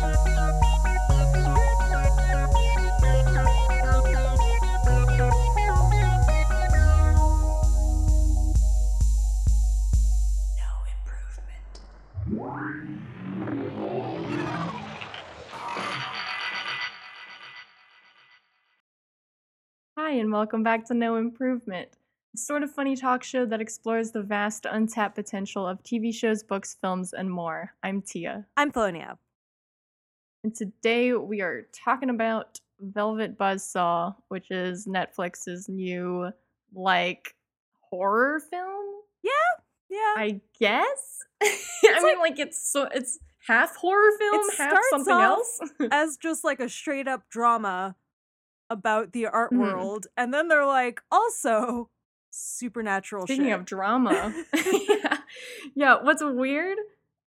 Hi, and welcome back to No Improvement, a sort of funny talk show that explores the vast, untapped potential of TV shows, books, films, and more. I'm Tia. I'm Felonia. And today we are talking about Velvet Buzzsaw, which is Netflix's new, like, horror film? Yeah, yeah. I guess? I mean, like, it's so, it's half horror film, It half something else. As just like a straight up drama about the art Mhm. world. And then they're like, also supernatural Speaking shit. of drama, yeah. yeah. What's weird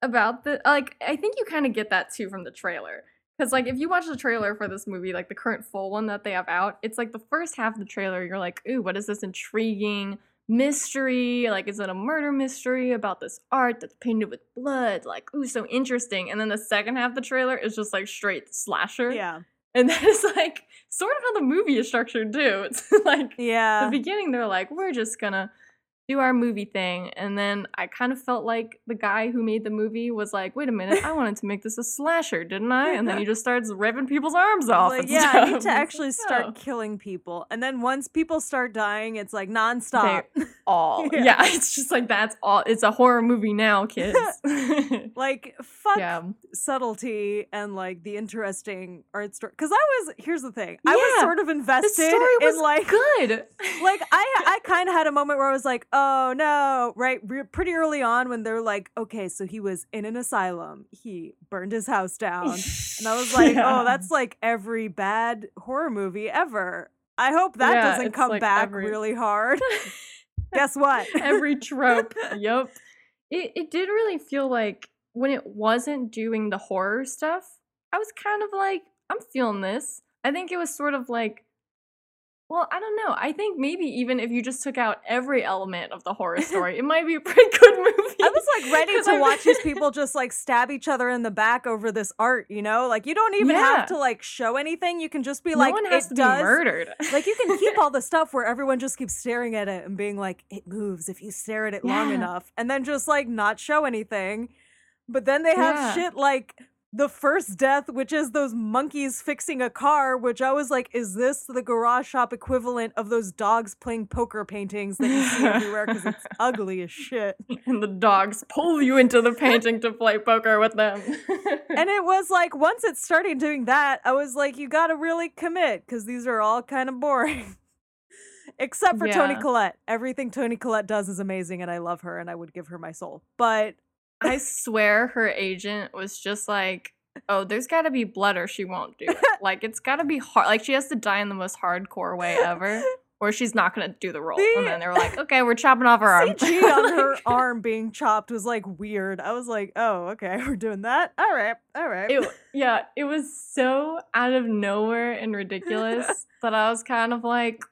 about the like, I think you kind of get that too from the trailer. Because like, if you watch the trailer for this movie, like the current full one that they have out, it's like the first half of the trailer, you're like, ooh, what is this intriguing mystery? Like, is it a murder mystery about this art that's painted with blood? Like, ooh, so interesting. And then the second half of the trailer is just like straight slasher. yeah. And that is like sort of how the movie is structured too. It's like Yeah. the beginning they're like we're just gonna do our movie thing and then i kind of felt like the guy who made the movie was like wait a minute i wanted to make this a slasher didn't i and then he just starts ripping people's arms off like, yeah, I need to actually start Oh. killing people. And then once people start dying, it's like nonstop. all Yeah. yeah. it's just like that's all it's a horror movie now kids like, fuck yeah subtlety and like the interesting art story. Because I was, here's the thing, I was sort of the invested story was in like good like I I kind of had a moment where I was like, "Oh no!" Right, Re- pretty early on when they're like, "Okay, so he was in an asylum. He burned his house down," and I was like, oh, Yeah. "Oh, that's like every bad horror movie ever." I hope that Yeah, doesn't come like back every- really hard. Guess what? every trope. yep. It it did really feel like when it wasn't doing the horror stuff, I was kind of like, I'm feeling this. I think it was sort of like well, I don't know. I think maybe even if you just took out every element of the horror story, it might be a pretty good movie. I was like ready to watch these people just like stab each other in the back over this art, you know? Like you don't even have to like show anything. You can just be no like one has it to does be murdered. like you can keep all the stuff where everyone just keeps staring at it and being like it moves if you stare at it long enough and then just like not show anything but then they have Yeah. shit like the first death which is those monkeys fixing a car which i was like is this the garage shop equivalent of those dogs playing poker paintings that you see everywhere because it's ugly as shit? And the dogs pull you into the painting to play poker with them. and it was like once it started doing that i was like you gotta really commit because these are all kind of boring. Except for toni collette. Everything toni collette does is amazing and i love her and i would give her my soul. But I swear her agent was just like, oh, there's got to be blood or she won't do it. like, it's got to be hard. Like, she has to die in the most hardcore way ever, or she's not going to do the role. The and then they were like, okay, we're chopping off her arm. cg on her arm being chopped was like weird i was like oh okay we're doing that all right all right It, yeah, it was so out of nowhere and ridiculous that I was kind of like,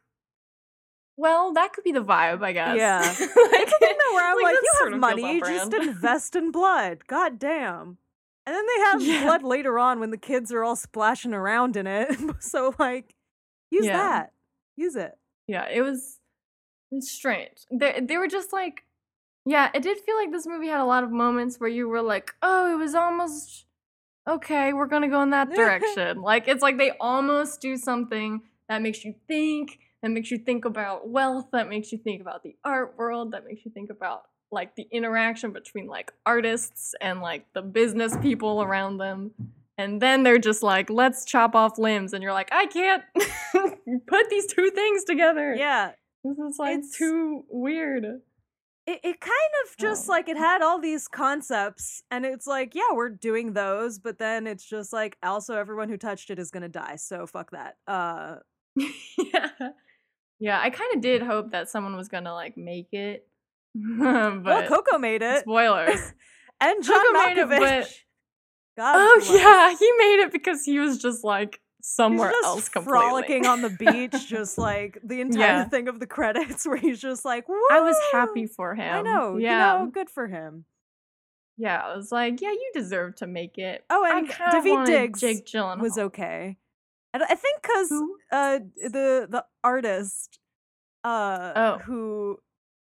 well, that could be the vibe, I guess. Yeah. like, it's a thing though where i'm like, that you have money on just invest in blood god damn and then they have Yeah. blood later on when the kids are all splashing around in it so like use Yeah. that use it Yeah, it was, it was strange. They they were just like, yeah, it did feel like this movie had a lot of moments where you were like, oh, it was almost okay. We're gonna go in that direction. like it's like they almost do something that makes you think, that makes you think about wealth, that makes you think about the art world, that makes you think about like the interaction between like artists and like the business people around them. And then they're just like, let's chop off limbs. And you're like, I can't put these two things together. yeah This is like It's- too weird. it, it kind of just Oh. like it had all these concepts and it's like yeah we're doing those but then it's just like also everyone who touched it is gonna die so fuck that uh yeah. Yeah, I kind of did hope that someone was gonna like make it. but well coco made it spoilers. and john Coco made it, malkovich but- God oh bless. yeah, he made it because he was just like somewhere just else completely. frolicking on the beach just like the entire Yeah. thing of the credits where he's just like I was happy for him. i know Yeah. you know good for him yeah, I was like, yeah, you deserve to make it. Oh, and Daveed Diggs Jake Gyllenhaal. was okay. I think because uh the the artist uh Oh. who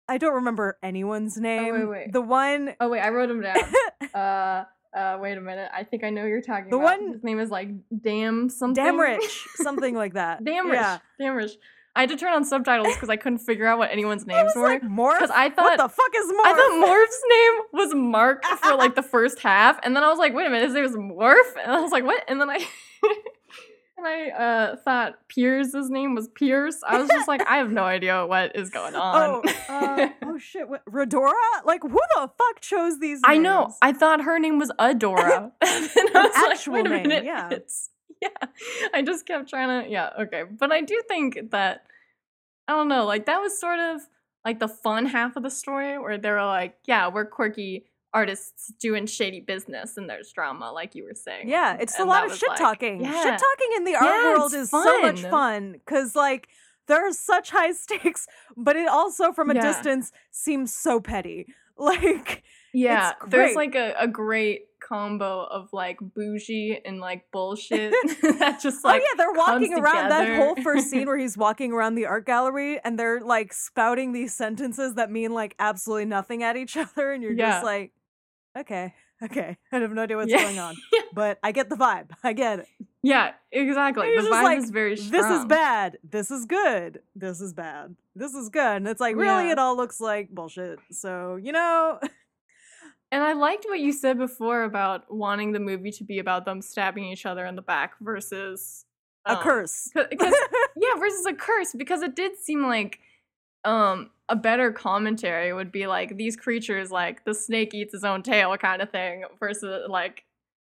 I don't remember anyone's name. wait. wait. The one Oh wait, I wrote him down. uh, uh, wait a minute. I think I know who you're talking about. The about. one- His name is like Damn something. Damrish, something like that. Damrish. Yeah. Damrish. I had to turn on subtitles because I couldn't figure out what anyone's names was were. like Morf. Because I thought what the fuck is Morf? I thought Morf's name was Mark for like the first half, and then I was like, wait a minute, his name is Morf, and I was like, what? And then I and I uh, thought Pierce's name was Pierce. I was just like, I have no idea what is going on. Oh, uh, oh shit! What, Redora? Like, who the fuck chose these? I know. I thought her name was Adora. and I was like, wait a name, minute, yeah. It's, yeah. I just kept trying to. Yeah. Okay. But I do think that I don't know. Like that was sort of like the fun half of the story where they were like, yeah, we're quirky artists doing shady business and there's drama, like you were saying. Yeah, it's a lot of shit like- talking. yeah. Shit talking in the art Yeah, world is so much fun. fun because, like, there are such high stakes, but it also, from a Yeah. distance, seems so petty. Like, Yeah, It's there's like a, a great combo of like bougie and like bullshit that just oh, like oh yeah, they're walking around that whole first scene where he's walking around the art gallery and they're like spouting these sentences that mean like absolutely nothing at each other, and you're Yeah. just like, okay, okay, I have no idea what's Yeah. going on, but I get the vibe. I get it. Yeah, exactly. The vibe like, is very strong. This is bad. This is good. This is bad. This is good. And it's like, really, Yeah. it all looks like bullshit. So, you know, And I liked what you said before about wanting the movie to be about them stabbing each other in the back versus a um, curse. Because yeah, versus a curse because it did seem like um a better commentary would be like these creatures like the snake eats his own tail kind of thing versus like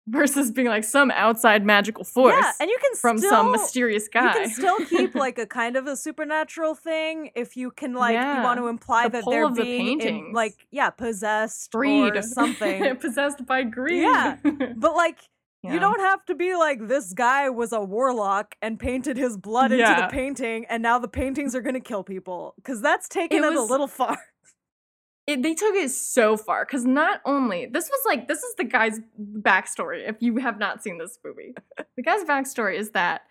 versus being like some outside magical force yeah, and you can from still, some mysterious guy. You can still keep like a kind of a supernatural thing if you can like you want to imply The that they're of the being in, like yeah possessed greed or something. possessed by greed. Yeah. but like Yeah. you don't have to be like this guy was a warlock and painted his blood into Yeah. the painting and now the paintings are going to kill people because that's taking It it, a little far. it, they took it so far because not only this was like this is the guy's backstory if you have not seen this movie the guy's backstory is that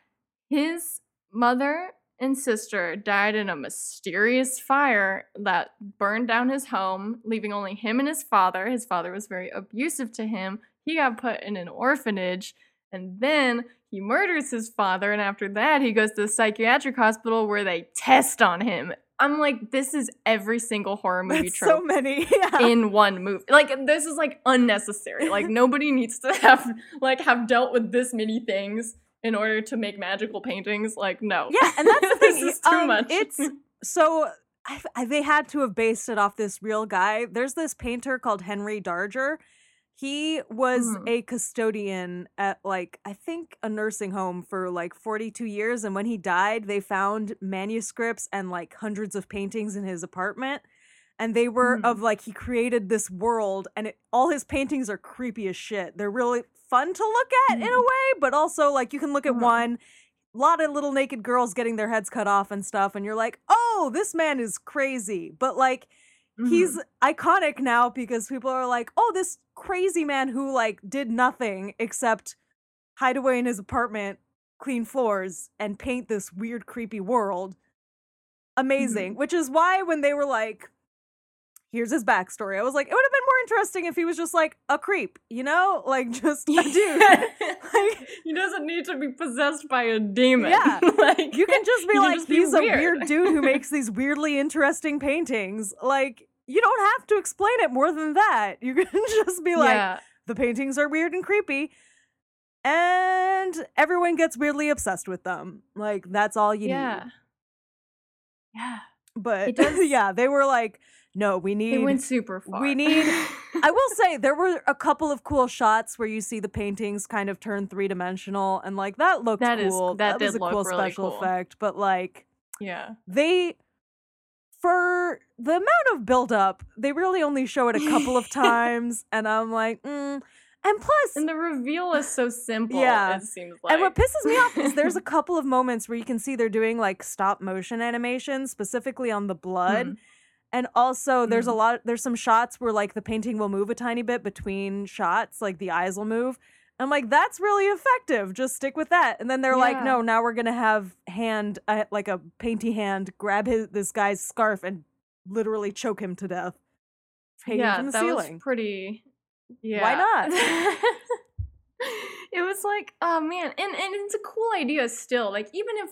his mother and sister died in a mysterious fire that burned down his home leaving only him and his father his father was very abusive to him he got put in an orphanage and then he murders his father and after that he goes to the psychiatric hospital where they test on him i'm like this is every single horror movie That's trope so many. Yeah. in one movie. Like this is like unnecessary. Like nobody needs to have like have dealt with this many things in order to make magical paintings. Like no. Yeah, and that's the thing. this is too um, much. It's so I, I, they had to have based it off this real guy. There's this painter called Henry Darger. He was Mhm. a custodian at like I think a nursing home for like 42 years and when he died they found manuscripts and like hundreds of paintings in his apartment and they were Mhm. of like he created this world and it, all his paintings are creepy as shit. They're really fun to look at in a Mhm. way, but also like you can look at Uh-huh. one a lot of little naked girls getting their heads cut off and stuff and you're like oh this man is crazy but like he's Mhm. iconic now because people are like oh this crazy man who like did nothing except hide away in his apartment clean floors and paint this weird creepy world amazing which is why when they were like here's his backstory i was like it would have been more interesting if he was just like a creep you know like just a dude like he doesn't need to be possessed by a demon. Yeah. like You can just be like, just be he's a weird." weird dude who makes these weirdly interesting paintings. Like, you don't have to explain it more than that. You can just be like, yeah. the paintings are weird and creepy. And everyone gets weirdly obsessed with them. Like, that's all you yeah. need. Yeah. Yeah. But yeah, they were like, no, we need. went super far. we need- I will say there were a couple of cool shots where you see the paintings kind of turn three dimensional, and like that looked That is- cool. that was a cool really special cool. effect. But like, yeah. they for the amount of buildup, they really only show it a couple of times, and I'm like, mm. and plus, And the reveal is so simple. Yeah. It seems like. and what pisses me off is there's a couple of moments where you can see they're doing like stop motion animation, specifically on the blood, Mhm. And also there's a Mm. lot there's some shots where like the painting will move a tiny bit between shots, like the eyes will move. I'm like, that's really effective. Just stick with that. And then they're like, Yeah. no, now we're gonna have hand uh, like a painty hand grab his this guy's scarf and literally choke him to death. Hanging yeah, from the that ceiling. was pretty. Yeah. Why not? it was like, oh man, and and it's a cool idea still. Like even if,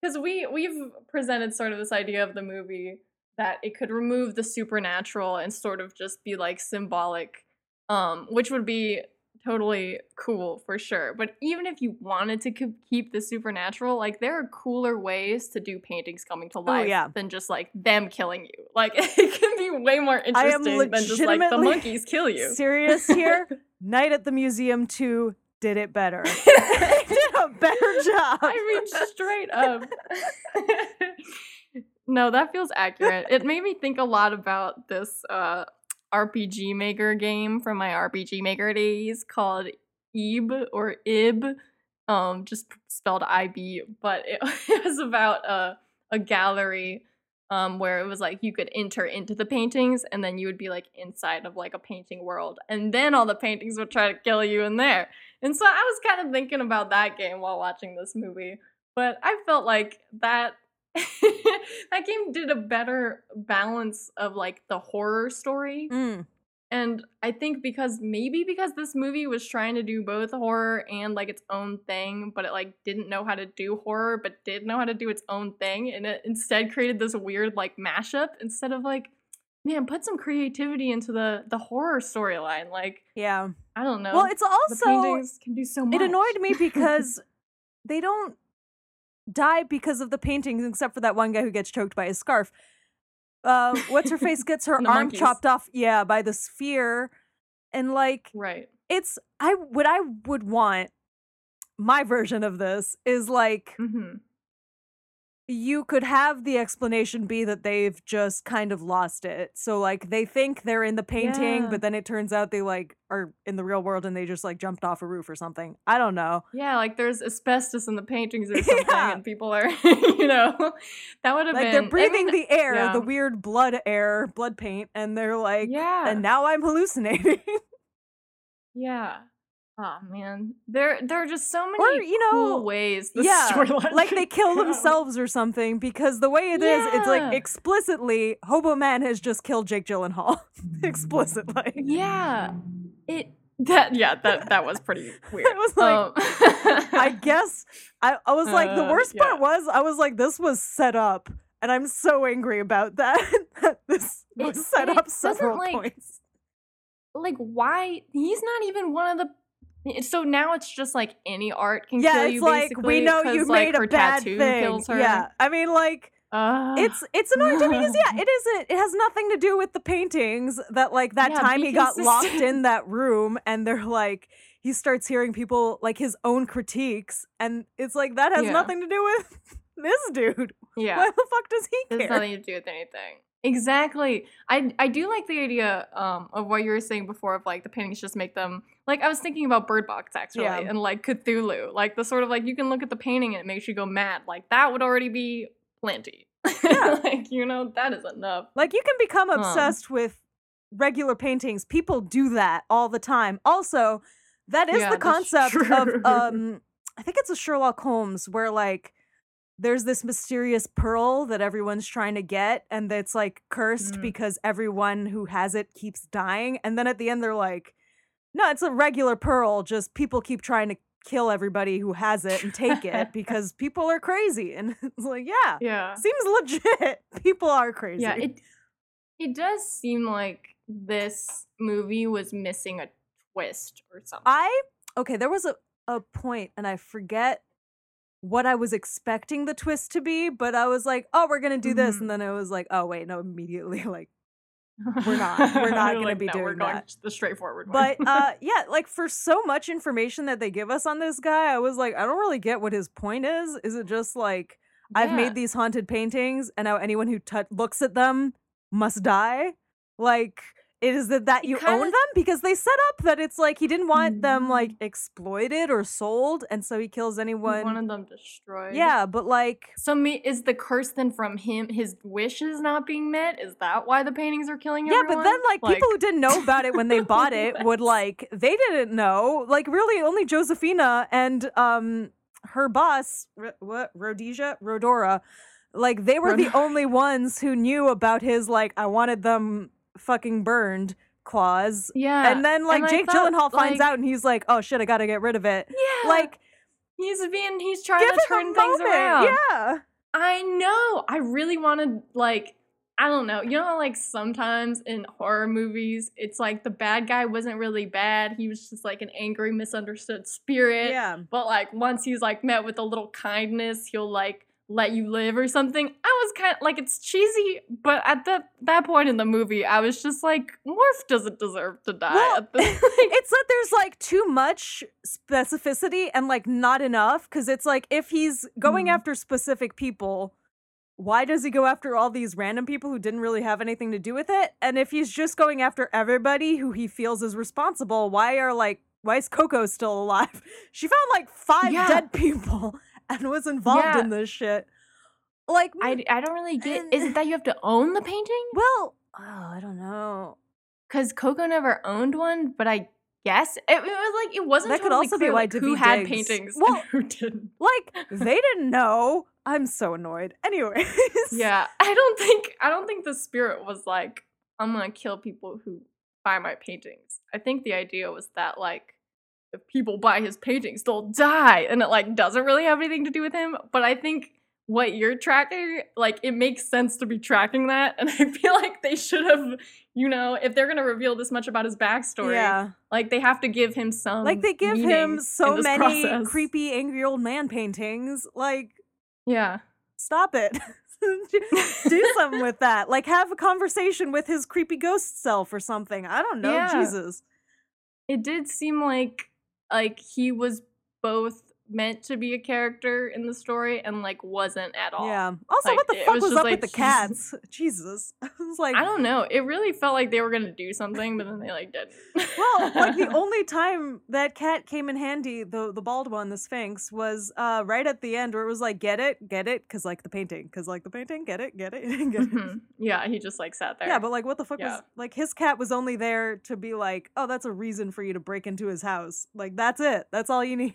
because we we've presented sort of this idea of the movie that it could remove the supernatural and sort of just be like symbolic, um, which would be totally cool for sure. But even if you wanted to keep the supernatural, like there are cooler ways to do paintings coming to life Oh, yeah. than just like them killing you. Like it can be way more I am interesting than just like the monkeys kill you. serious here. Night at the Museum 2 did it better. did a better job. I mean, straight up. No, that feels accurate. It made me think a lot about this uh, RPG Maker game from my RPG Maker days called Ib or Ib, um, just spelled IB, but it, it was about a, a gallery um, where it was like you could enter into the paintings and then you would be like inside of like a painting world and then all the paintings would try to kill you in there. And so I was kind of thinking about that game while watching this movie, but I felt like that that game did a better balance of like the horror story. Mm. And I think because maybe because this movie was trying to do both horror and like its own thing, but it like didn't know how to do horror, but did know how to do its own thing, and it instead created this weird like mashup instead of like, man, put some creativity into the the horror storyline. Like Yeah. I don't know. Well, it's the also paintings can do so much. it annoyed me because they don't die because of the paintings except for that one guy who gets choked by his scarf. Uh, what's her face gets her arm monkeys. chopped off, yeah, by the sphere. And like right. it's I what I would want my version of this is like Mm-hmm. You could have the explanation be that they've just kind of lost it. So like they think they're in the painting, Yeah. but then it turns out they like are in the real world and they just like jumped off a roof or something. I don't know. Yeah, like there's asbestos in the paintings or something, Yeah. and people are, you know, that would have Like been. they're I breathing mean, the air, yeah. the weird blood air, blood paint, and they're like, yeah, and now I'm hallucinating. yeah. Oh man, there there are just so many Or, you cool know, ways. This yeah, like they kill go. themselves or something because the way it is, it's like explicitly Hobo Man has just killed Jake Gyllenhaal. explicitly. Yeah, it that yeah that that was pretty weird. It was like, Um, I guess I, I was like the Uh, worst yeah. part was I was like this was set up and I'm so angry about that that this It- was set up several like, points. like why he's not even one of the. So now it's just like any art can Yeah, kill you. Yeah, it's like we know you like, made her a bad tattoo thing. kills her. Yeah, I mean like Ugh. it's it's to me because yeah, it isn't. It has nothing to do with the paintings. That like that Yeah, time he got locked in that room, and they're like he starts hearing people like his own critiques, and it's like that has Yeah. nothing to do with this dude. yeah. Why the fuck does he It has care? nothing to do with anything. Exactly. I I do like the idea um of what you were saying before of like the paintings just make them like I was thinking about Bird Box actually Yeah. and like Cthulhu. Like the sort of like you can look at the painting and it makes you go mad. Like that would already be plenty. Yeah. like, you know, that is enough. Like you can become Um. obsessed with regular paintings. People do that all the time. Also, that is Yeah, the concept of um I think it's a Sherlock Holmes where like there's this mysterious pearl that everyone's trying to get and that's like cursed Mm. because everyone who has it keeps dying and then at the end they're like no, it's a regular pearl, just people keep trying to kill everybody who has it and take it because people are crazy and it's like yeah, Yeah. seems legit. People are crazy. Yeah, it it does seem like this movie was missing a twist or something. I okay, there was a, a point and I forget what I was expecting the twist to be, but I was like, oh, we're gonna do this, Mhm. and then I was like, oh wait, no, immediately like we're not- we're not gonna Like, be no, doing we're going that. the straightforward one. but uh yeah, like for so much information that they give us on this guy, I was like, I don't really get what his point is. Is it just like I've made these haunted paintings and now anyone who tou looks at them must die? Like Is it that you kinda own them? Because they set up that it's like he didn't want them like Mm. exploited or sold, and so he kills He anyone. wanted them destroyed. Yeah, but like So me is the curse then from him his wishes not being met? Is that why the paintings are killing Yeah, but then like, people who didn't know about it when they bought it would like they didn't know. Like really only Josephina and um her boss R- what Rhodesia Rhodora like they were the only ones who knew about his like I wanted them fucking burned clause. Yeah. And then like and Jake thought, Gyllenhaal finds like- out and he's like, "Oh shit, I got to get rid of it." Yeah. Like he's being he's trying to turn things moment. around. Yeah. I know. I really wanted like I don't know. You know like sometimes in horror movies it's like the bad guy wasn't really bad. He was just like an angry misunderstood spirit. Yeah. But like once he's like met with a little kindness, he'll like let you live or something. I was kind of like it's cheesy, but at that that point in the movie, I was just like Morf doesn't deserve to die Well, at this it's that there's like too much specificity and like not enough because it's like if he's going Mhm. after specific people why does he go after all these random people who didn't really have anything to do with it and if he's just going after everybody who he feels is responsible why are like why is coco still alive she found like five Yeah. dead people and was involved Yeah. in this shit like I, I don't really get and- is it that you have to own the painting? well oh i don't know Because Coco never owned one, but I guess it, it was like it wasn't. That could totally also be clear, why like, who had Diggs- paintings Well, who didn't. like they didn't know i'm so annoyed anyways Yeah, I don't think I don't think the spirit was like I'm gonna kill people who buy my paintings. I think the idea was that like if people buy his paintings, they'll die, and it like doesn't really have anything to do with him. But I think what you're tracking, like it makes sense to be tracking that, and I feel like they should have, you know, if they're gonna reveal this much about his backstory, yeah like they have to give him some Like they give him so many process. creepy angry old man paintings. Like Yeah. stop it. Do something with that. Like have a conversation with his creepy ghost self or something. I don't know. Yeah. Jesus. It did seem like like he was both meant to be a character in the story and like wasn't at all. Yeah. Also, Like, what the fuck was was, up like with the cats? Jesus. I was like, I don't know. It really felt like they were gonna do something, but then they like didn't. well, like the only time that cat came in handy, the the bald one, the Sphynx, was uh right at the end where it was like, get it, get it, cause like the painting, cause like the painting, get it, get it, get it. Mhm. Yeah, he just like sat there. Yeah, but like, what the fuck Yeah. was like? His cat was only there to be like, oh, that's a reason for you to break into his house. Like, that's it. That's all you need.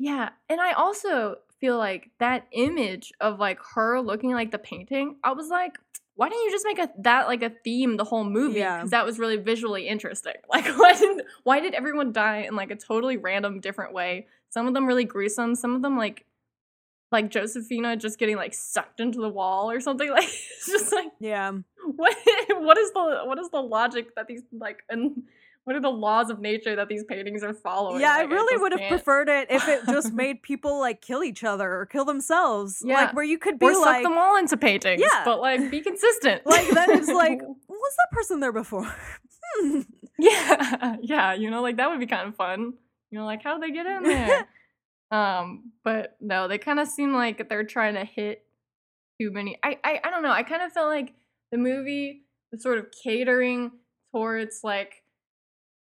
Yeah, and I also feel like that image of like her looking like the painting. I was like, why didn't you just make a that like a theme the whole movie? Yeah. Because that was really visually interesting. Like, why did why did everyone die in like a totally random, different way? Some of them really gruesome. Some of them like like Josephina just getting like sucked into the wall or something. Like, it's just like Yeah, what what is the what is the logic that these like and what are the laws of nature that these paintings are following? yeah. I really just would have can't- preferred it if it just made people like kill each other or kill themselves. Yeah. like where you could be or suck like, them all into paintings. Yeah. but like be consistent. like then it's like, was that person there before? Hmm. yeah, yeah, you know, like that would be kind of fun. You know, like how they get in there? um, but no, they kind of seem like they're trying to hit too many. I, I, I don't know. I kind of felt like the movie was sort of catering towards like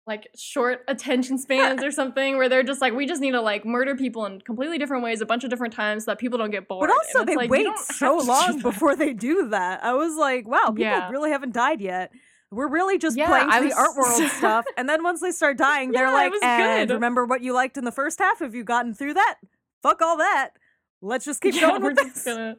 like short attention spans or something where they're just like we just need to like murder people in completely different ways a bunch of different times so that people don't get bored But also, they like, wait so have to do long before they do that. I was like, wow, people Yeah. really haven't died yet. We're really just Yeah, playing to the art world stuff. And then once they start dying, they're Yeah, like, was and good. remember what you liked in the first half? Have you gotten through that? Fuck all that. Let's just keep going we're with just this. gonna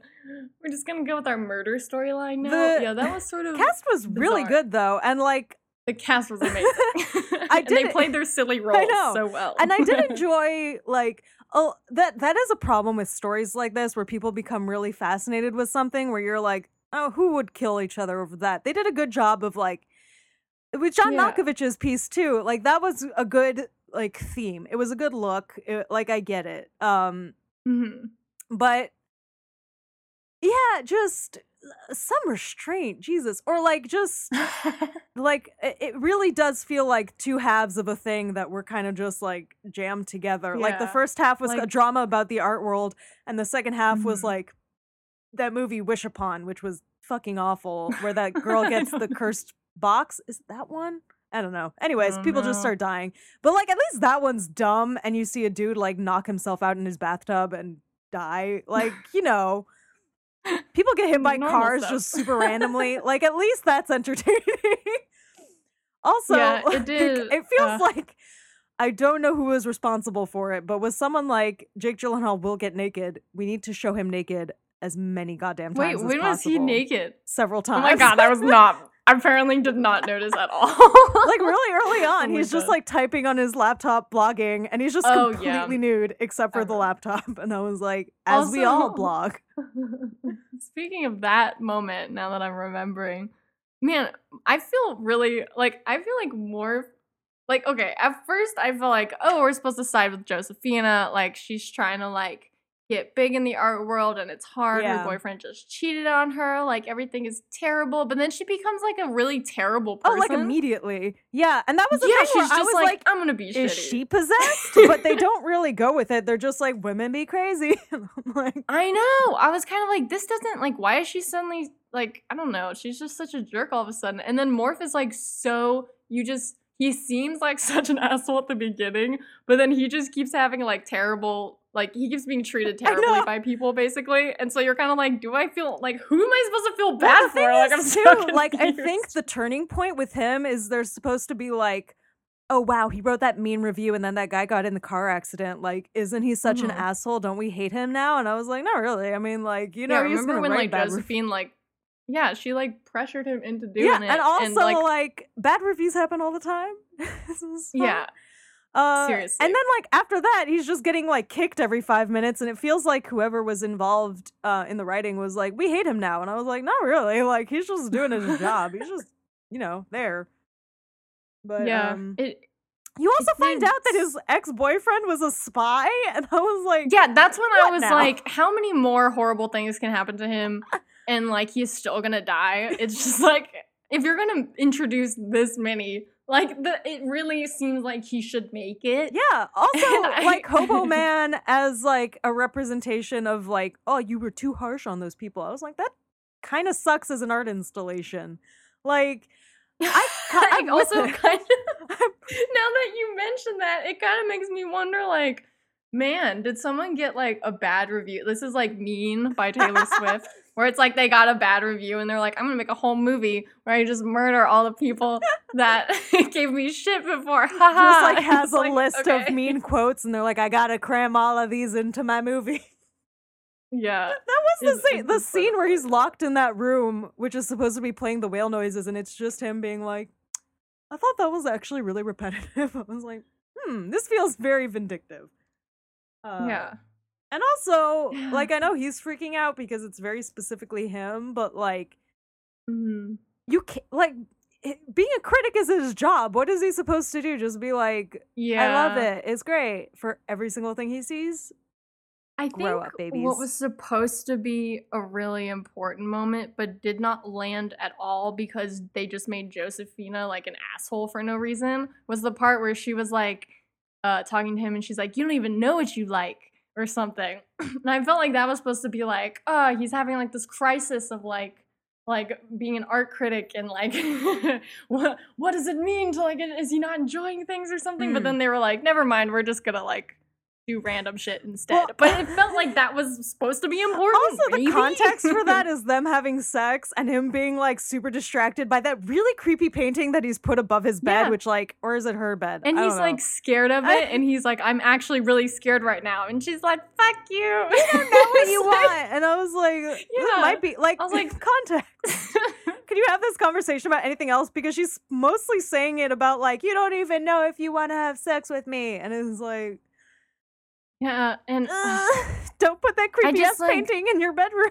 we're just gonna go with our murder storyline now. The yeah, that was sort of Cast was really good though, and like, the cast was amazing. I and they played their silly roles so well. and I did enjoy like oh that that is a problem with stories like this where people become really fascinated with something where you're like oh who would kill each other over that they did a good job of like with John Yeah. Malkovich's piece too like that was a good like theme it was a good look it, like I get it um Mhm. but yeah just some restraint Jesus or like just like it really does feel like two halves of a thing that were kind of just like jammed together. Like the first half was a drama about the art world, and the second half was Mhm. like that movie Wish Upon, which was fucking awful, where that girl gets the know. cursed box. Is that one? I don't know. Anyways, don't people just start dying. But like at least that one's dumb and you see a dude like knock himself out in his bathtub and die. Like, you know, people get hit by Normal cars stuff. just super randomly. Like at least that's entertaining. also, Yeah, it like, did, it feels uh, like I don't know who is responsible for it, but with someone like Jake Gyllenhaal will get naked, we need to show him naked as many goddamn Wait, times as when was he naked? Several times. Oh my god, that was not. I apparently did not notice at all. like really early on, Oh he's just like typing on his laptop, blogging, and he's just Oh, completely yeah. nude except for the laptop. And I was like, as we all Also- blog. Speaking of that moment, now that I'm remembering, man, I feel really like I feel like more like okay. At first, I feel like oh, we're supposed to side with Josephina. Like she's trying to like get big in the art world, and it's hard. Yeah. Her boyfriend just cheated on her. Like everything is terrible. But then she becomes like a really terrible person. Oh, like immediately. Yeah. And that was the yeah, thing she's I just was like, like, I'm gonna be is shitty. she possessed? but they don't really go with it. They're just like, women be crazy. I'm like, I know. I was kind of like, this doesn't like. Why is she suddenly like? I don't know. She's just such a jerk all of a sudden. And then Morf is like, so you just. He seems like such an asshole at the beginning, but then he just keeps having like terrible. Like he keeps being treated terribly by people, basically, and so you're kind of like, do I feel like who am I supposed to feel bad for? Like I'm so too, like I think the turning point with him is there's supposed to be like, oh wow, he wrote that mean review and then that guy got in the car accident. Like, isn't he such an Mhm. asshole? Don't we hate him now? And I was like, not really. I mean, like, you know, yeah, remember when like Josephine like, yeah, she like pressured him into doing yeah, it, and also like, like, bad reviews happen all the time. Yeah, Uh, Seriously. And then like after that, he's just getting like kicked every five minutes, and it feels like whoever was involved uh, in the writing was like, "We hate him now," and I was like, "Not really. Like he's just doing his job. He's just you know there." But yeah. um, it, you also find out that his ex boyfriend was a spy, and I was like, Yeah, that's when I was now? like, how many more horrible things can happen to him and like he's still gonna die? It's just like if you're gonna introduce this many, like the it really seems like he should make it. Yeah. Also, I- like Hobo Man as like a representation of like, oh, you were too harsh on those people. I was like, that kind of sucks as an art installation. Like, I, I also kind of now that you mention that, it kind of makes me wonder like, man, did someone get like a bad review? This is like Mean by Taylor Swift, where it's like they got a bad review and they're like, I'm gonna make a whole movie where I just murder all the people that gave me shit before. just like has a like, list okay. of mean quotes, and they're like, I gotta cram all of these into my movie. Yeah. That was the scene, the scene where he's locked in that room, which is supposed to be playing the whale noises, and it's just him being like, I thought that was actually really repetitive. I was like, hmm, this feels very vindictive. Uh, yeah. And also, like, I know he's freaking out because it's very specifically him, but like, Mhm. you can't, like, being a critic is his job. What is he supposed to do? Just be like, Yeah. I love it. It's great for every single thing he sees. I Grow think up, babies. what was supposed to be a really important moment, but did not land at all because they just made Josephina like an asshole for no reason, was the part where she was like uh, talking to him and she's like, "You don't even know what you like." Or something, and I felt like that was supposed to be like, oh, he's having like this crisis of like, like being an art critic and like, what what does it mean to like, is he not enjoying things or something? But Mm. then they were like, never mind, we're just gonna like do random shit instead. Well- but it felt like that was supposed to be important. Also, the maybe? context for that is them having sex and him being like super distracted by that really creepy painting that he's put above his bed, Yeah. which like, or is it her bed? and I he's don't know. like scared of I- it, and he's like, "I'm actually really scared right now," and she's like, "Fuck you." I don't know what you want, and I was like, Yeah. might be like, I was like- context. Could you have this conversation about anything else? Because she's mostly saying it about like, you don't even know if you want to have sex with me, and it's like, yeah, and uh "Ugh, don't put that creepy ass like- painting in your bedroom.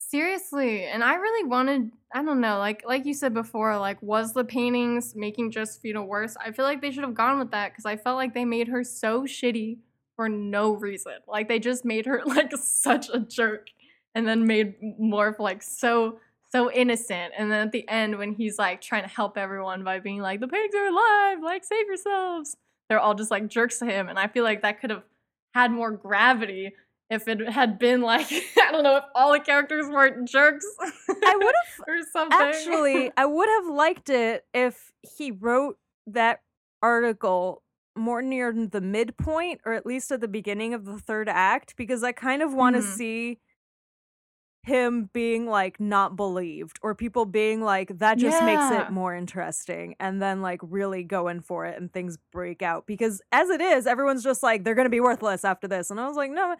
Seriously, and I really wanted I don't know, like like you said before, like was the paintings making Josephina worse? I feel like they should have gone with that because I felt like they made her so shitty for no reason. Like they just made her like such a jerk and then made Morf like so so innocent. And then at the end when he's like trying to help everyone by being like, the pigs are alive, like save yourselves. They're all just like jerks to him. And I feel like that could have had more gravity if it had been like I don't know if all the characters weren't jerks. I would have or something. actually I would have liked it if he wrote that article more near the midpoint or at least at the beginning of the third act because I kind of want to Mhm. see him being like not believed or people being like that just makes it more interesting and then like really going for it and things break out because as it is everyone's just like they're going to be worthless after this and I was like no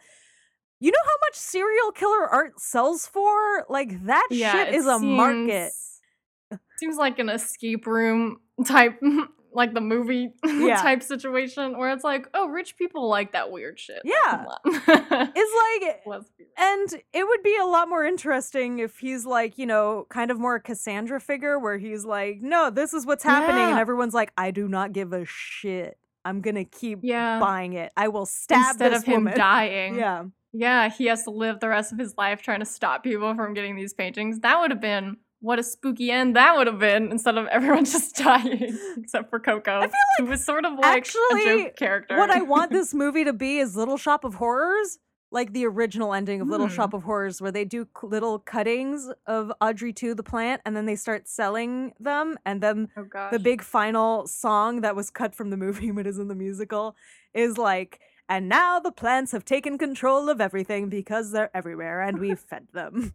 you know how much serial killer art sells for? Like that yeah, shit it is a market. seems- Seems like an escape room type, like the movie Yeah. type situation, where it's like, oh, rich people like that weird shit. Yeah. it's like eh, real. And it would be a lot more interesting if he's like, you know, kind of more a Cassandra figure where he's like, no, this is what's happening. And everyone's like, I do not give a shit. I'm going to keep yeah. buying it. I will stab Instead of him woman. dying. Yeah. Yeah, he has to live the rest of his life trying to stop people from getting these paintings. That would have been what a spooky end that would have been instead of everyone just dying, except for Coco, I feel like who was sort of like a actually, joke character. What I want this movie to be is Little Shop of Horrors, like the original ending of Little Hmm. Shop of Horrors, where they do little cuttings of Audrey 2, the plant, and then they start selling them. And then oh the big final song that was cut from the movie but is in the musical is like and now the plants have taken control of everything because they're everywhere and we've fed them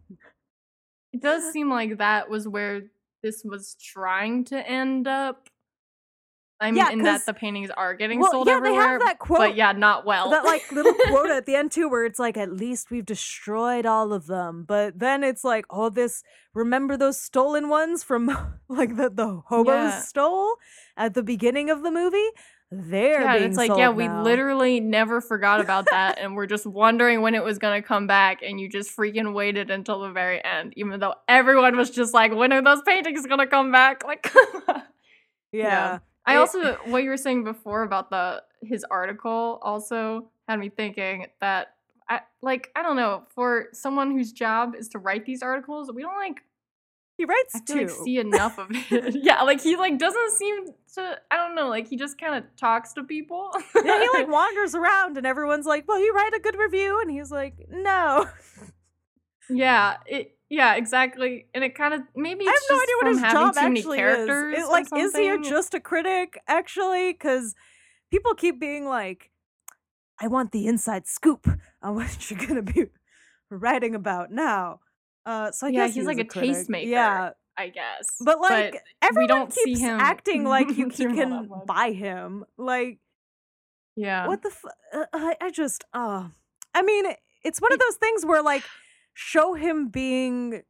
It does seem like that was where this was trying to end up. I mean, Yeah, in that the paintings are getting well sold yeah everywhere. they have that quote but yeah, not well. that like little quote at the end too where it's like at least we've destroyed all of them but then it's like oh this remember those stolen ones from like the, the hobos Yeah. stole at the beginning of the movie they're yeah, it's like yeah, we literally never forgot about that, and we're just wondering when it was gonna come back, and you just freaking waited until the very end, even though everyone was just like, when are those paintings gonna come back? Like, on. yeah, I also what you were saying before about the his article also had me thinking that I like I don't know for someone whose job is to write these articles, we don't like he writes I too feel like see enough of it. yeah, like he like doesn't seem to I don't know like he just kind of talks to people. yeah, he like wanders around and everyone's like, "Well, you write a good review," and he's like, "No." yeah it yeah exactly and it kind of maybe I have no idea what his job actually characters. is. It, like, is he just a critic actually? Because people keep being like, "I want the inside scoop on what you're gonna be writing about now." Uh, so I Yeah, guess he's he like was a tastemaker. Yeah, I guess, but like everyone don't see keeps him acting like you he doing all that can buy him. Like, yeah, what the? F- uh, I, I just, oh, I mean, it's one of those things where like show him being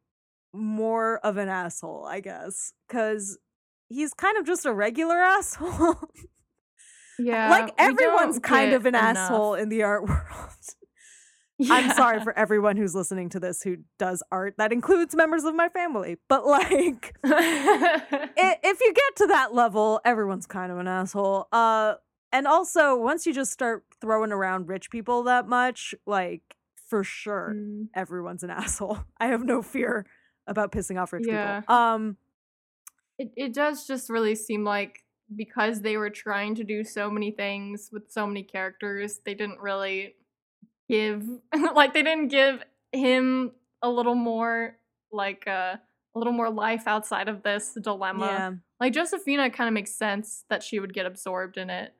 more of an asshole, I guess, because he's kind of just a regular asshole. yeah, like everyone's kind of an enough. asshole in the art world. I'm sorry for everyone who's listening to this who does art. That includes members of my family. But like i- if you get to that level, everyone's kind of an asshole. Uh and also once you just start throwing around rich people that much, like for sure Mm. everyone's an asshole. I have no fear about pissing off rich Yeah. people. Um It it does just really seem like because they were trying to do so many things with so many characters, they didn't really give like they didn't give him a little more like uh, a little more life outside of this dilemma. yeah. Like Josephina kind of makes sense that she would get absorbed in it.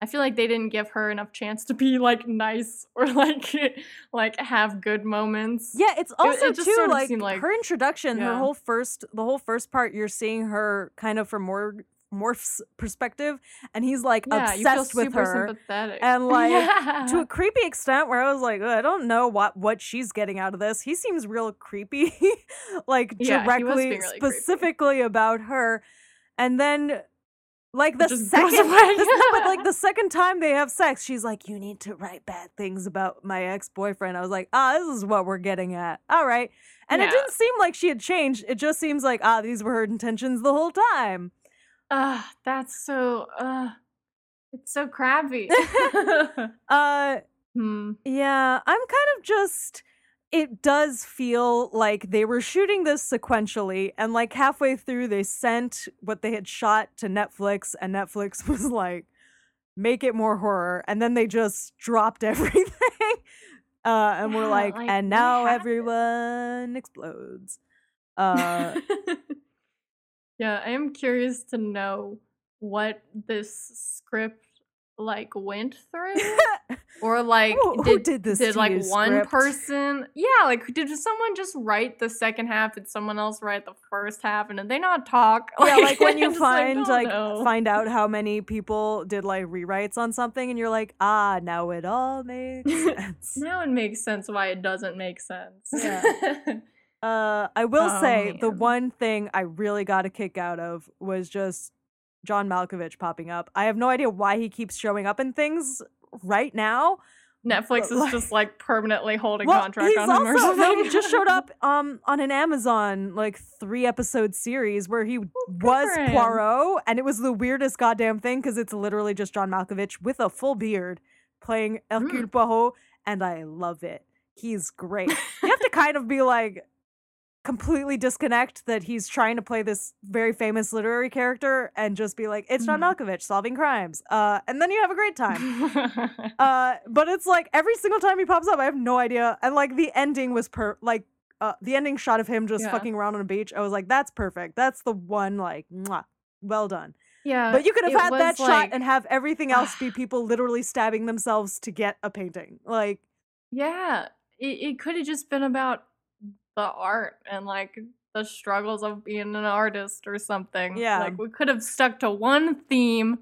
I feel like they didn't give her enough chance to be like nice or like like have good moments. Yeah, it's also it just too like, like- her introduction, her whole first the whole first part you're seeing her kind of from more Morf's perspective and he's like Yeah, obsessed with her. sympathetic. and, like, Yeah. to a creepy extent where I was like, I don't know what what she's getting out of this. He seems real creepy, like Yeah, directly, really creepy. specifically about her. And then, like the second, no, but like the second time they have sex, she's like, "You need to write bad things about my ex boyfriend." I was like, "Ah, this is what we're getting at. All right." And it didn't seem like she had changed. It just seems like ah, these were her intentions the whole time. Ah, that's so uh it's so crabby. Uh, hmm. Yeah, I'm kind of just. It does feel like they were shooting this sequentially, and like halfway through, they sent what they had shot to Netflix, and Netflix was like, make it more horror. And then they just dropped everything. Uh, and we're like, like, and now everyone explodes. Uh, yeah, I am curious to know what this script like went through. Or like who, who did did this did like one script? person yeah like did someone just write the second half did someone else write the first half and did they not talk yeah, like when you find don't like find out how many people did like rewrites on something, and you're like, ah, now it all makes sense. now it makes sense why it doesn't make sense Yeah. Uh, I will Oh, say the one thing I really got a kick out of was just John Malkovich popping up. I have no idea why he keeps showing up in things right now. netflix is like- just like permanently holding Well, contract on him or something he just showed up um on an Amazon like three episode series where he good was. Poirot, and it was the weirdest goddamn thing because it's literally just John Malkovich with a full beard playing Hercule Mm. Poirot, and I love it. He's great. you have to kind of be like completely disconnect that he's trying to play this very famous literary character and just be like, it's John Mhm. Malkovich solving crimes. Uh, and then you have a great time. Uh, but it's like every single time he pops up, I have no idea. And like the ending was per like uh the ending shot of him just Yeah. fucking around on a beach. I was like, that's perfect. That's the one like mwah, well done. yeah But you could have had that was, shot and have everything else be people literally stabbing themselves to get a painting. Like Yeah, it, it could have just been about the art and like the struggles of being an artist or something. Yeah. Like we could have stuck to one theme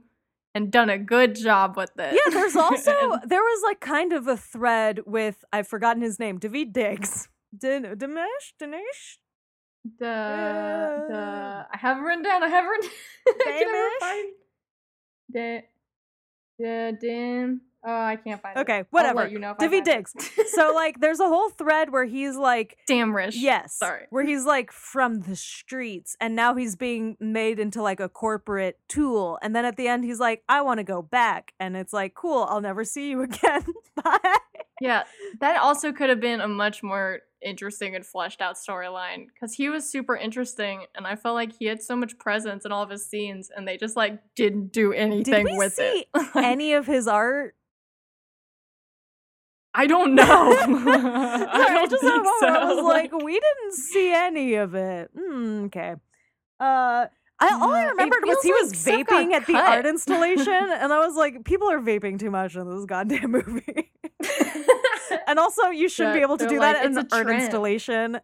and done a good job with it. yeah, there's also And there was like kind of a thread with I've forgotten his name, Daveed Diggs. Din Dinesh? Dinesh? the the uh. I have it written down. I have it written. I can never find the the dim. Oh, I can't find it. Okay, I'll whatever. let you know if I Daveed find it. Diggs. So like there's a whole thread where he's like Damrish. Yes. Sorry. Where he's like from the streets and now he's being made into like a corporate tool. And then at the end he's like, I want to go back. And it's like, cool, I'll never see you again. Bye. Yeah, that also could have been a much more interesting and fleshed out storyline because he was super interesting and I felt like he had so much presence in all of his scenes and they just like didn't do anything we with see it. Any of his art? I don't know. I don't just think where I was like, we didn't see any of it. Hmm, okay. Uh I, all I remembered was he like was vaping at the cut. art installation, and I was like, people are vaping too much in this goddamn movie. And also, you shouldn't be able to do like, that in "It's an art trend." installation.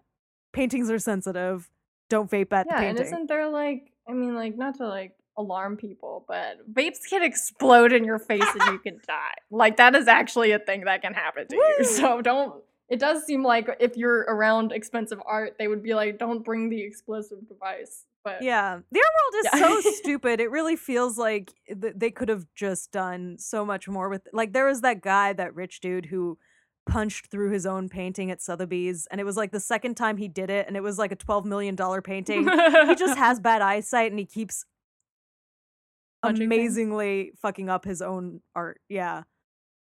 Paintings are sensitive. Don't vape at yeah, the and painting. isn't there like I mean like not to like alarm people, but vapes can explode in your face and you can die. Like that is actually a thing that can happen to you. So don't it does seem like if you're around expensive art, they would be like, don't bring the explosive device. But yeah, the art world is Yeah. so stupid. It really feels like th- they could have just done so much more with. Like there was that guy, that rich dude who punched through his own painting at Sotheby's, and it was like the second time he did it, and it was like a twelve million dollar painting. he just has bad eyesight, and he keeps Amazingly fucking up his own art. Yeah,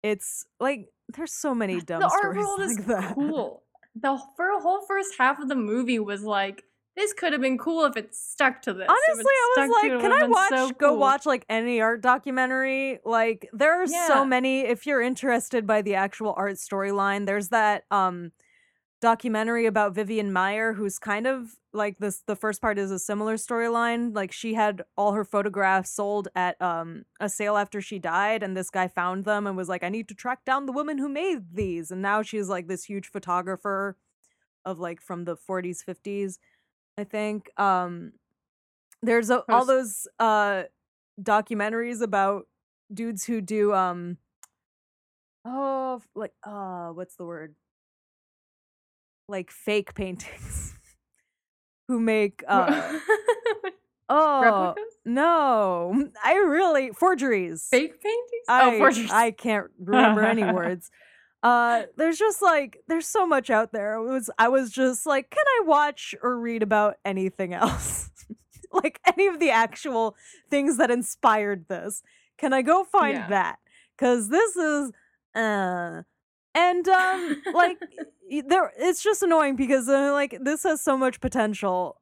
it's like there's so many dumb the art world like is that. cool. The for whole first half of the movie was like, this could have been cool if it stuck to this. Honestly, I was like, can I watch so go cool." watch like any art documentary? Like there are Yeah. so many if you're interested by the actual art storyline. There's that um documentary about Vivian Maier who's kind of like this the first part is a similar storyline. Like she had all her photographs sold at um a sale after she died and this guy found them and was like I need to track down the woman who made these and now she's like this huge photographer of like from the 40s 50s I think um there's a, all those uh documentaries about dudes who do um oh like uh what's the word like fake paintings who make uh oh Replicas? no i really forgeries Fake paintings? I, oh, forgeries. I can't remember any words. Uh, there's just like there's so much out there. It was I was just like, can I watch or read about anything else? like any of the actual things that inspired this? Can I go find Yeah. that? Because this is, uh, and um, like there, it's just annoying because uh, like this has so much potential.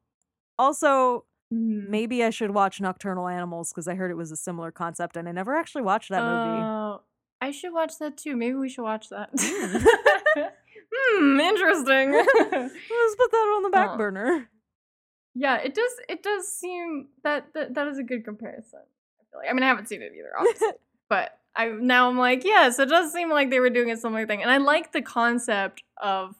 Also, Mhm. maybe I should watch Nocturnal Animals because I heard it was a similar concept, and I never actually watched that movie. Oh, I should watch that too. Maybe we should watch that. hmm, interesting. Let's put that on the back Oh. burner. yeah, it does. It does seem that that, that is a good comparison. I feel like. I mean, I haven't seen it either, obviously, but I now I'm like, yes, it does seem like they were doing a similar thing, and I like the concept of,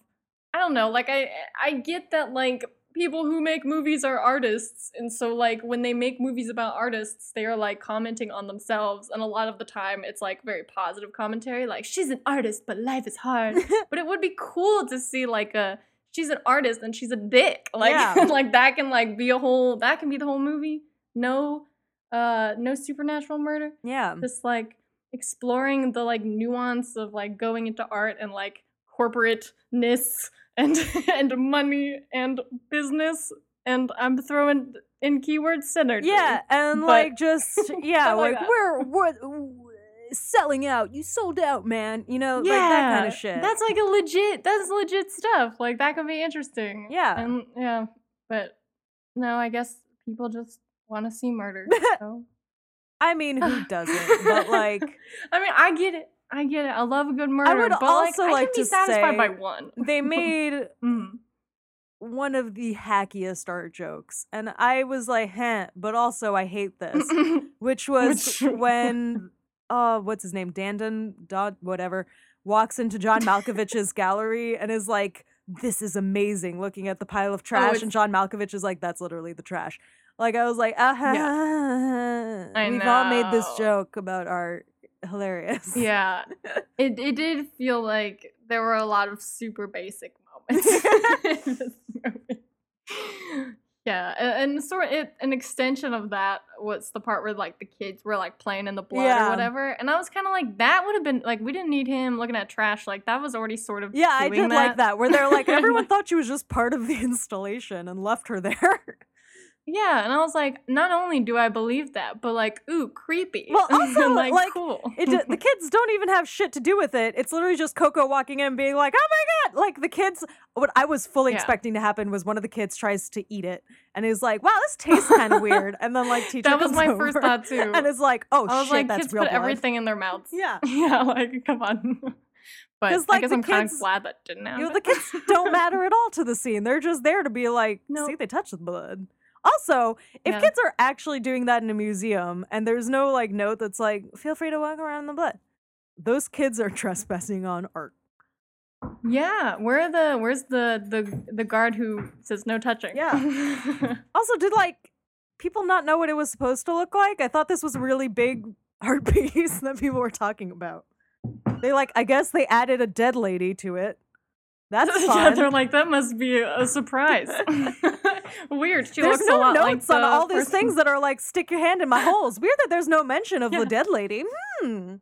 I don't know, like I I get that like people who make movies are artists, and so like when they make movies about artists, they are like commenting on themselves, and a lot of the time it's like very positive commentary, like she's an artist, but life is hard. but it would be cool to see like a she's an artist and she's a dick like Yeah. like that can like be a whole that can be the whole movie no uh no supernatural murder yeah. just like exploring the like nuance of like going into art and like corporateness and and money and business and i'm throwing in keywords synergy Yeah, and but- like just yeah, like like we're we're selling out. You sold out, man. You know, like that kind of shit. That's like a legit. That's legit stuff. Like that could be interesting. Yeah. And yeah, but no, I guess people just want to see murder. So. I mean, who doesn't? But like, I mean, I get it. I get it. I love a good murder. I would but also like, I like can be to satisfied by say one. they made Mhm. one of the hackiest art jokes, and I was like, "Huh," but also I hate this, which was Which- when uh, what's his name, Dandon, Dot whatever, walks into John Malkovich's gallery and is like. This is amazing. Looking at the pile of trash, Oh, and John Malkovich is like, "That's literally the trash." Like I was like, "Uh huh." I We've all made this joke about art. Hilarious. yeah, it it did feel like there were a lot of super basic moments in this movie. Yeah, a- and sort it an extension of that was the part where like the kids were like playing in the blood Yeah. or whatever, and I was kind of like that would have been like we didn't need him looking at trash like that was already sort of Yeah, I did like that. Where they're like, everyone thought she was just part of the installation and left her there. Yeah, and I was like, not only do I believe that, but like, ooh, creepy. Well, also, like, like, cool. It the kids don't even have shit to do with it. It's literally just Coco walking in, being like, "Oh my god!" Like the kids. What I was fully Yeah. expecting to happen was one of the kids tries to eat it and is like, "Wow, this tastes kind of weird," and then like teacher that was comes my first thought too. and is like, "Oh I was shit, like, that's kids real put blood." everything in their mouths. Yeah. yeah, like come on. But 'Cause, I like, guess I'm kind of glad that didn't happen. You know, the kids don't matter at all to the scene. They're just there to be like, No. see, they touched the blood. Also, if Yeah. kids are actually doing that in a museum and there's no like note that's like, feel free to walk around in the blood, those kids are trespassing on art. yeah, where are the where's the the the guard who says no touching? Yeah. Also, did like people not know what it was supposed to look like? I thought this was a really big art piece that people were talking about. They like, I guess they added a dead lady to it. That's yeah, they're like that must be a surprise. Weird. She there's no a lot notes like on all these person- things that are like stick your hand in my holes. Weird that there's no mention of Yeah. the dead lady. Hmm.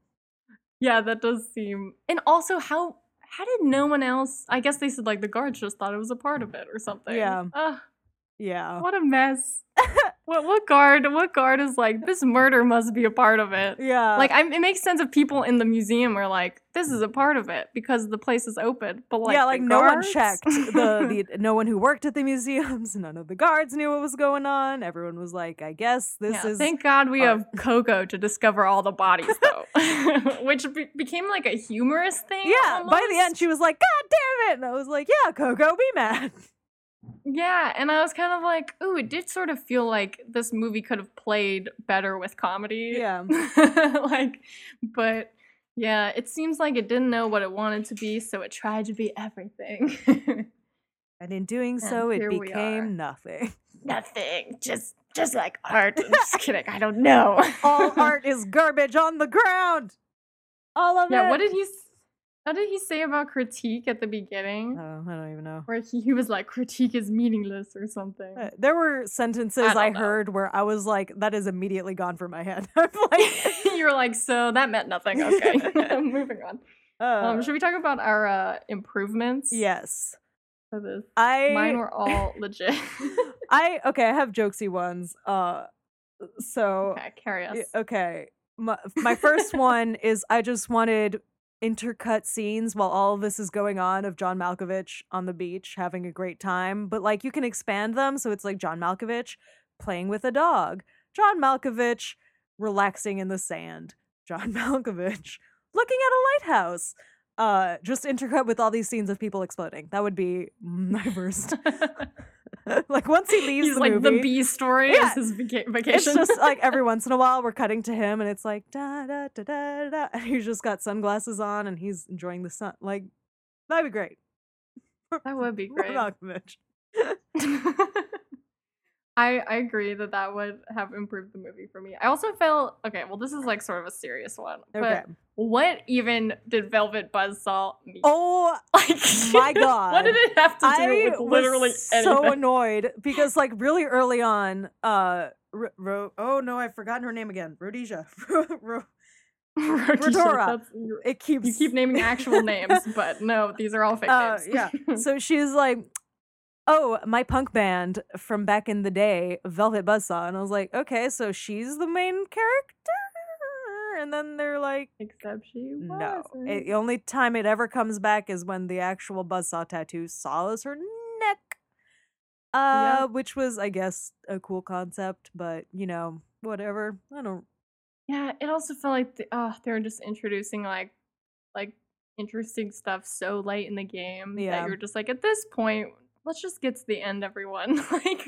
Yeah, that does seem. And also, how how did no one else? I guess they said like the guards just thought it was a part of it or something. Yeah. Ugh, Yeah. what a mess. what what guard? What guard is like this murder must be a part of it? Yeah. Like I, it makes sense if people in the museum are like, this is a part of it because the place is open. But like, yeah, like no one checked the, the no one who worked at the museums. None of the guards knew what was going on. Everyone was like, I guess this Yeah, is thank God we art. have Coco to discover all the bodies, though, which be- became like a humorous thing. Yeah, by the end she was like, God damn it. And I was like, Yeah, Coco, be mad. Yeah, and I was kind of like, ooh, it did sort of feel like this movie could have played better with comedy. Yeah. like, but yeah, it seems like it didn't know what it wanted to be, so it tried to be everything. And in doing And so, it we are. became nothing. Nothing, just just like art. I'm just kidding. I don't know. All art is garbage on the ground. All of it. Yeah, what did he? s- How did he say about critique at the beginning? Oh, I don't even know. Where he, he was like, critique is meaningless or something. Uh, There were sentences I I, heard where I was like, that is immediately gone from my head. I'm like, you were like, so that meant nothing. Okay, moving on. uh, Um, should we talk about our uh, improvements? yes. For this? I Mine were all legit. I okay, I have jokesy ones. Uh so okay, carry us. okay. My, my first one is I just wanted intercut scenes while all of this is going on of John Malkovich on the beach having a great time, but like you can expand them so it's like John Malkovich playing with a dog, John Malkovich relaxing in the sand, John Malkovich looking at a lighthouse. Uh, just intercut with all these scenes of people exploding. That would be my worst. like once he leaves He's the like movie, the bee story Yeah. is his vaca- it's just like every once in a while we're cutting to him, and it's like da da da da da, and he's just got sunglasses on and he's enjoying the sun. Like that'd be great. that would be great. Malkovich. I I agree that that would have improved the movie for me. I also felt okay. Well, this is like sort of a serious one. Okay. What even did Velvet Buzzsaw mean? Oh like, my god! what did it have to do I with literally was anything? so annoyed because like really early on, uh, Ro- Ro- oh no, I've forgotten her name again. Rhodesia. Ro- it keeps You keep naming actual names, but no, these are all fake Uh, names. yeah. so she's like, "Oh, my punk band from back in the day, Velvet Buzzsaw," and I was like, "Okay, so she's the main character." And then they're like, Except she "No." wasn't. It, the only time it ever comes back is when the actual Buzzsaw tattoo saws her neck. Uh, which was, I guess, a cool concept, but you know, whatever. I don't. Yeah, it also felt like the, oh, they were just introducing like like interesting stuff so late in the game Yeah. that you're just like at this point, let's just get to the end, everyone. like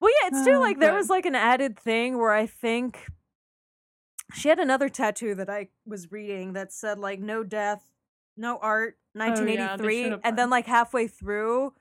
Well, yeah, it's too Oh, like there was like an added thing where I think she had another tattoo that I was reading that said like no death, no art, Oh, yeah, 1983, and then like halfway through,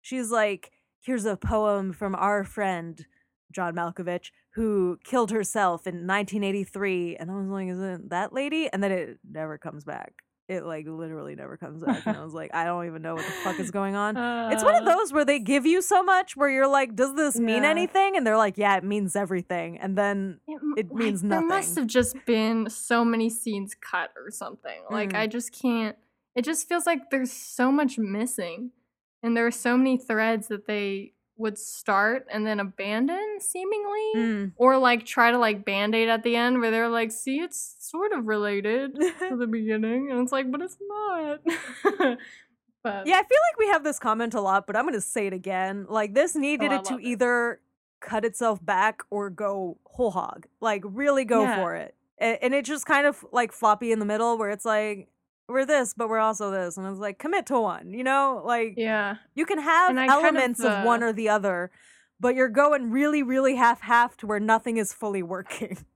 she's like, "Here's a poem from our friend John Malkovich who killed herself in 1983," and I was like, "Is it that lady?" And then it never comes back. It like literally never comes back, and I was like, "I don't even know what the fuck is going on." It's one of Uh, those where they give you so much where you're like, does this mean Yeah. anything? And they're like, yeah, it means everything. And then It, It like, means There must have just been so many scenes cut or something. Like Mm. I just can't. It just feels like there's so much missing, and there are so many threads that they would start and then abandon, seemingly, mm. or like try to like band aid at the end where they're like, "See, it's sort of related to the beginning," and it's like, but it's not. but yeah, I feel like we have this comment a lot, but I'm to say it again. Like, this needed Oh, it to it. either cut itself back or go whole hog. Like, really go Yeah. for it. And it just kind of like floppy in the middle where it's like, we're this, but we're also this. And it's like, commit to one, you know? Like, yeah, You can have I kind of, elements of, one uh, or the other, but you're going really, really half half to where nothing is fully working.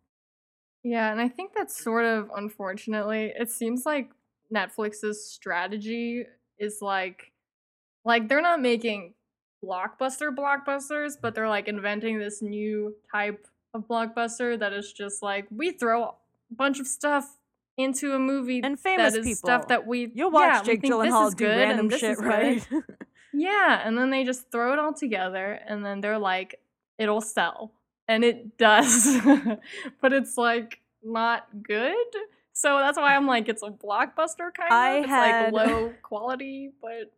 Yeah, and I think that's sort of unfortunately, it seems like Netflix's strategy is like like they're not making blockbuster blockbusters, but they're like inventing this new type of blockbuster that is just like we throw a bunch of stuff into a movie And famous that is people. stuff that we You'll watch yeah, Jake Gyllenhaal do random and shit, right? Yeah, and then they just throw it all together and then they're like, it'll sell. And it does. but it's like not good. So that's why I'm like, it's a blockbuster kind of. It's had- like low quality, but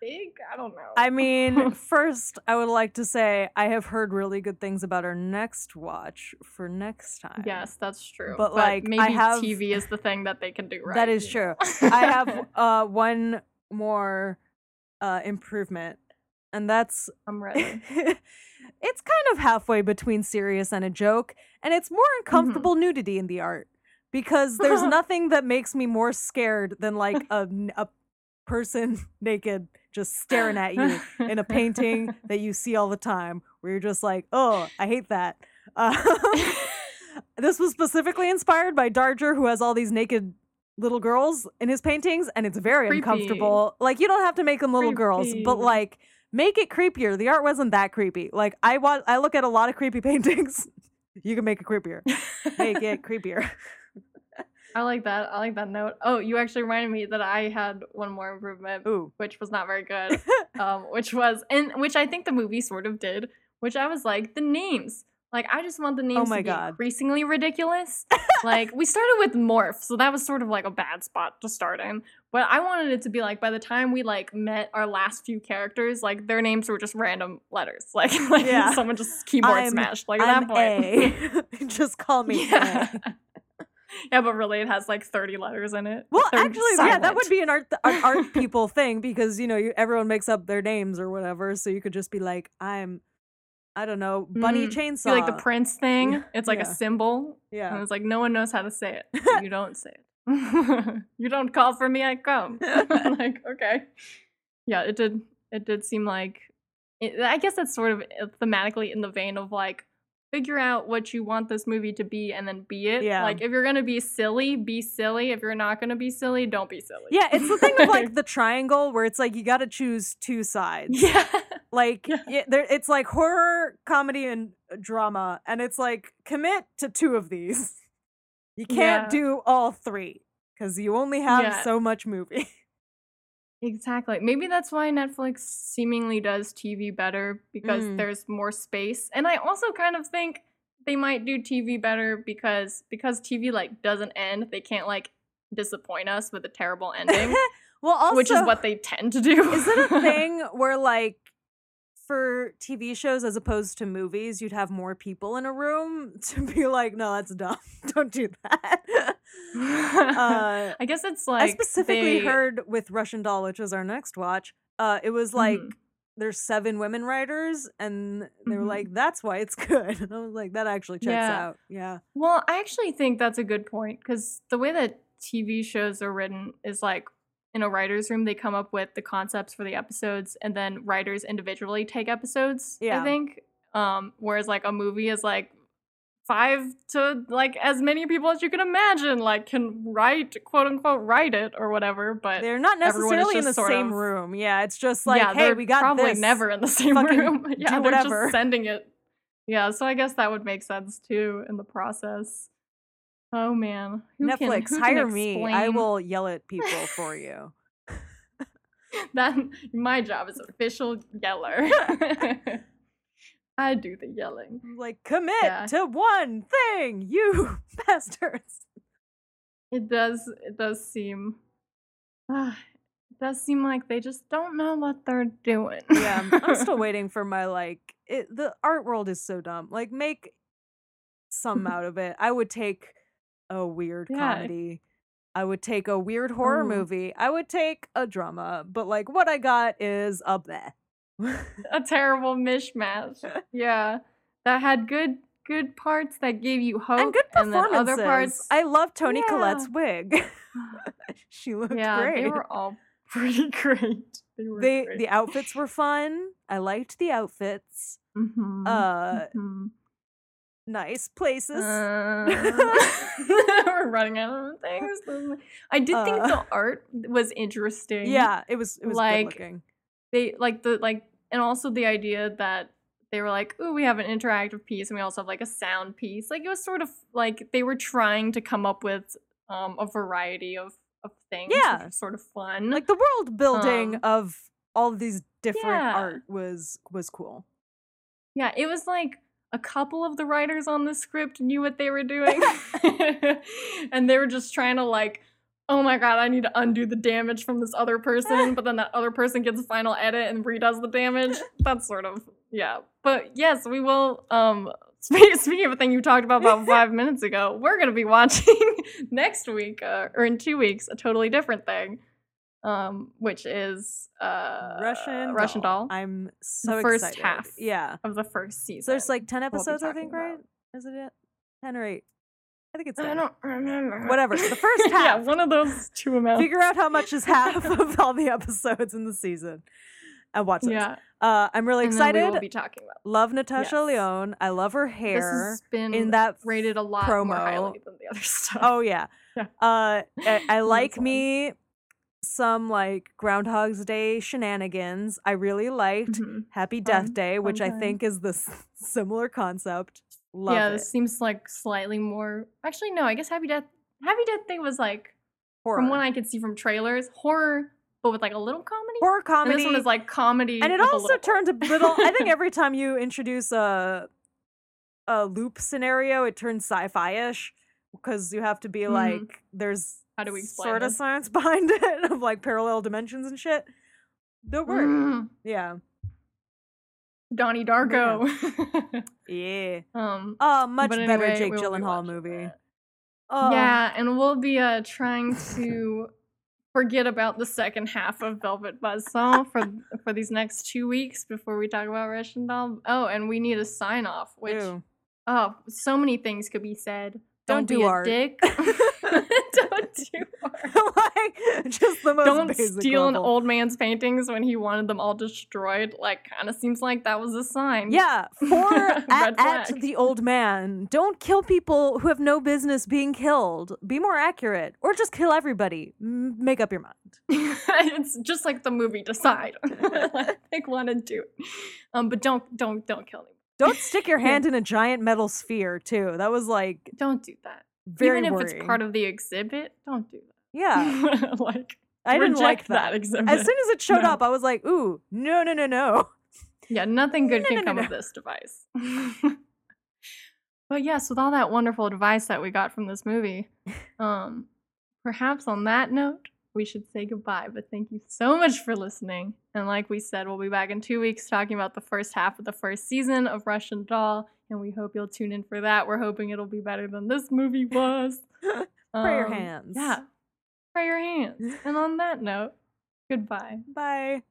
big. I don't know. I mean, first, I would like to say I have heard really good things about our next watch for next time. yes, that's true. But, like, I maybe have- TV is the thing that they can do right. that is true. I have uh, one more uh, improvement, and that's I'm ready. it's kind of halfway between serious and a joke, and it's more Mm-hmm. uncomfortable nudity in the art because there's nothing that makes me more scared than like a, a person naked just staring at you in a painting that you see all the time where you're just like, oh, I hate that. Um, this was specifically inspired by Darger, who has all these naked little girls in his paintings, and it's very Creepy. uncomfortable. Like, you don't have to make them little girls, but like, make it creepier. The art wasn't that creepy. Like, I want, I look at a lot of creepy paintings. you can make it creepier. Make it creepier. I like that. I like that note. Oh, you actually reminded me that I had one more improvement. Ooh. which was not very good. um, which was and which I think the movie sort of did. Which I was like the names. Like I just want the names Oh my to be God. increasingly ridiculous. like we started with Morf, so that was sort of like a bad spot to start in. But I wanted it to be like by the time we like met our last few characters, like their names were just random letters. Like like Yeah. someone just keyboard I'm- smashed. Like at I'm that point. A. Just call me yeah. Yeah, but really it has like 30 letters in it. Well, They're actually, yeah, that would be an art an art people thing because you know you, everyone makes up their names or whatever, so you could just be like, I'm, I don't know, Bunny Mhm. Chainsaw. Be like the Prince thing. It's like Yeah. a symbol. And yeah. it's like no one knows how to say it. so you don't say it. you don't call for me, I come. like, okay. Yeah, it did it did seem like it, I guess that's sort of uh, thematically in the vein of like figure out what you want this movie to be and then be it. Yeah. Like if you're gonna be silly, be silly. If you're not gonna be silly, don't be silly. Yeah, it's the thing of like the triangle where it's like you got to choose two sides. yeah. Like Yeah. yeah, there, it's like horror, comedy, and uh, drama, and it's like commit to two of these. You can't Yeah. do all three because you only have Yeah. so much movie. Exactly. Maybe that's why Netflix seemingly does TV better because Mm. there's more space. And I also kind of think they might do TV better because because TV like doesn't end, they can't like disappoint us with a terrible ending, well, also, which is what they tend to do. is it a thing where like for TV shows as opposed to movies, you'd have more people in a room to be like, no, that's dumb. Don't do that. uh, I guess it's like I specifically they- heard with Russian Doll, which is our next watch. Uh, it was like Mhm. there's seven women writers, and they were Mhm. like, "That's why it's good." And I was like, "That actually checks Yeah. out." Yeah, Well, I actually think that's a good point because the way that TV shows are written is like in a writer's room, they come up with the concepts for the episodes and then writers individually take episodes. Yeah. I think. Um, whereas like a movie is like five to like as many people as you can imagine, like can write quote unquote write it or whatever. But they're not necessarily in the same of- room. Yeah, it's just like, yeah, "Hey, we got probably this." never in the same Fucking room. yeah, they're whatever. just sending it. Yeah, so I guess that would make sense too in the process. Oh man, Who Netflix, can hire me. I will yell at people for you. That my job is official yeller. I do the yelling. Like, commit Yeah. to one thing, you bastards. It does. It does seem. ah, it does seem like they just don't know what they're doing. Yeah, I'm- I'm still waiting for my like. It, the art world is so dumb. Like, make some out of it. I would take a weird Yeah. comedy. I would take a weird horror Ooh. movie. I would take a drama. But like, what I got is a bleh. a terrible mishmash. Yeah, that had good good parts that gave you hope and good performances. other parts. I love Toni Yeah. Collette's wig. she looked yeah, great. they were all pretty great. They They- great. the outfits were fun. I liked the outfits. Mhm, Uh, mhm. Nice places. Uh, we're running out of things. I did think Uh, the art was interesting. yeah, it was it was like, good looking. they like the like, and also the idea that they were like, "Ooh, we have an interactive piece, and we also have like a sound piece." Like it was sort of like they were trying to come up with um a variety of of things. Yeah. sort of fun. Like the world building Um, of all of these different yeah. art was was cool. Yeah, it was like a couple of the writers on the script knew what they were doing. and they were just trying to like, oh my god, I need to undo the damage from this other person, but then that other person gets a final edit and redoes the damage. That's sort of yeah. But yes, we will um spe- Speaking of a thing you talked about about five minutes ago, we're gonna be watching next week uh, or in two weeks a totally different thing, um, which is uh, Russian Russian doll. I'm so first excited. half. Yeah. of the first season. So there's like 10 be episodes, I talking think, about. right? Is it it? 10 or 8? I think it's 10. I don't remember. Whatever, the first half. yeah, one of those two amounts. Figure out how much is half of all the episodes in the season and watch it. Yeah, Uh, I'm really and then we excited. will be talking about. Love Natasha Yes. Lyonne. I love her This hair. has been in that rated a lot more promo. highly than the other stuff. Oh yeah. Yeah. Uh, I, I like one. Me some like Groundhog's Day shenanigans. I really liked Mhm. Happy Death Fun- Day, which I think is the s- similar concept. Love yeah, it. this seems like slightly more. Actually, no. I guess Happy Death. Happy Death Day was like, horror. from what I could see from trailers, horror, but with like a little comedy. horror And comedy. this one is like comedy, and it a also little turned a little. I think every time you introduce a a loop scenario, it turns sci-fi-ish because you have to be Mhm. like, there's How do we sort of science behind it of like parallel dimensions and shit. Don't worry. Mm, Yeah. Donnie Darko. Yeah. um, Oh, much but better anyway, Jake we will Gyllenhaal movie. Oh. Yeah, and we'll be uh trying to forget about the second half of Velvet Buzzsaw for for these next two weeks before we talk about Russian Doll. Oh, and we need a sign off, which Ew. oh, so many things could be said. Don't do be art. a dick. don't do art. like just the most Don't steal an old man's paintings when he wanted them all destroyed. Like, kind of seems like that was a sign. Yeah, for at, at the old man. Don't kill people who have no business being killed. Be more accurate, or just kill everybody. Make up your mind. it's just like the movie Decide. like, want to do it. Um, but don't, don't, don't kill him. Don't stick your hand in a giant metal sphere too. That was like Don't do that. very Even if worrying. it's part of the exhibit, don't do that. yeah, like, I didn't like reject that. exhibit. As soon as it showed No. up, I was like, "Ooh, no, no, no, no!" Yeah, nothing good No, can no, come of this device. but yes, with all that wonderful advice that we got from this movie, um, perhaps on that note, we should say goodbye. But thank you so much for listening. And like we said, we'll be back in two weeks talking about the first half of the first season of Russian Doll. And we hope you'll tune in for that. We're hoping it'll be better than this movie was. Pray your Um, hands. Yeah. Pray your hands. and on that note, goodbye. Bye.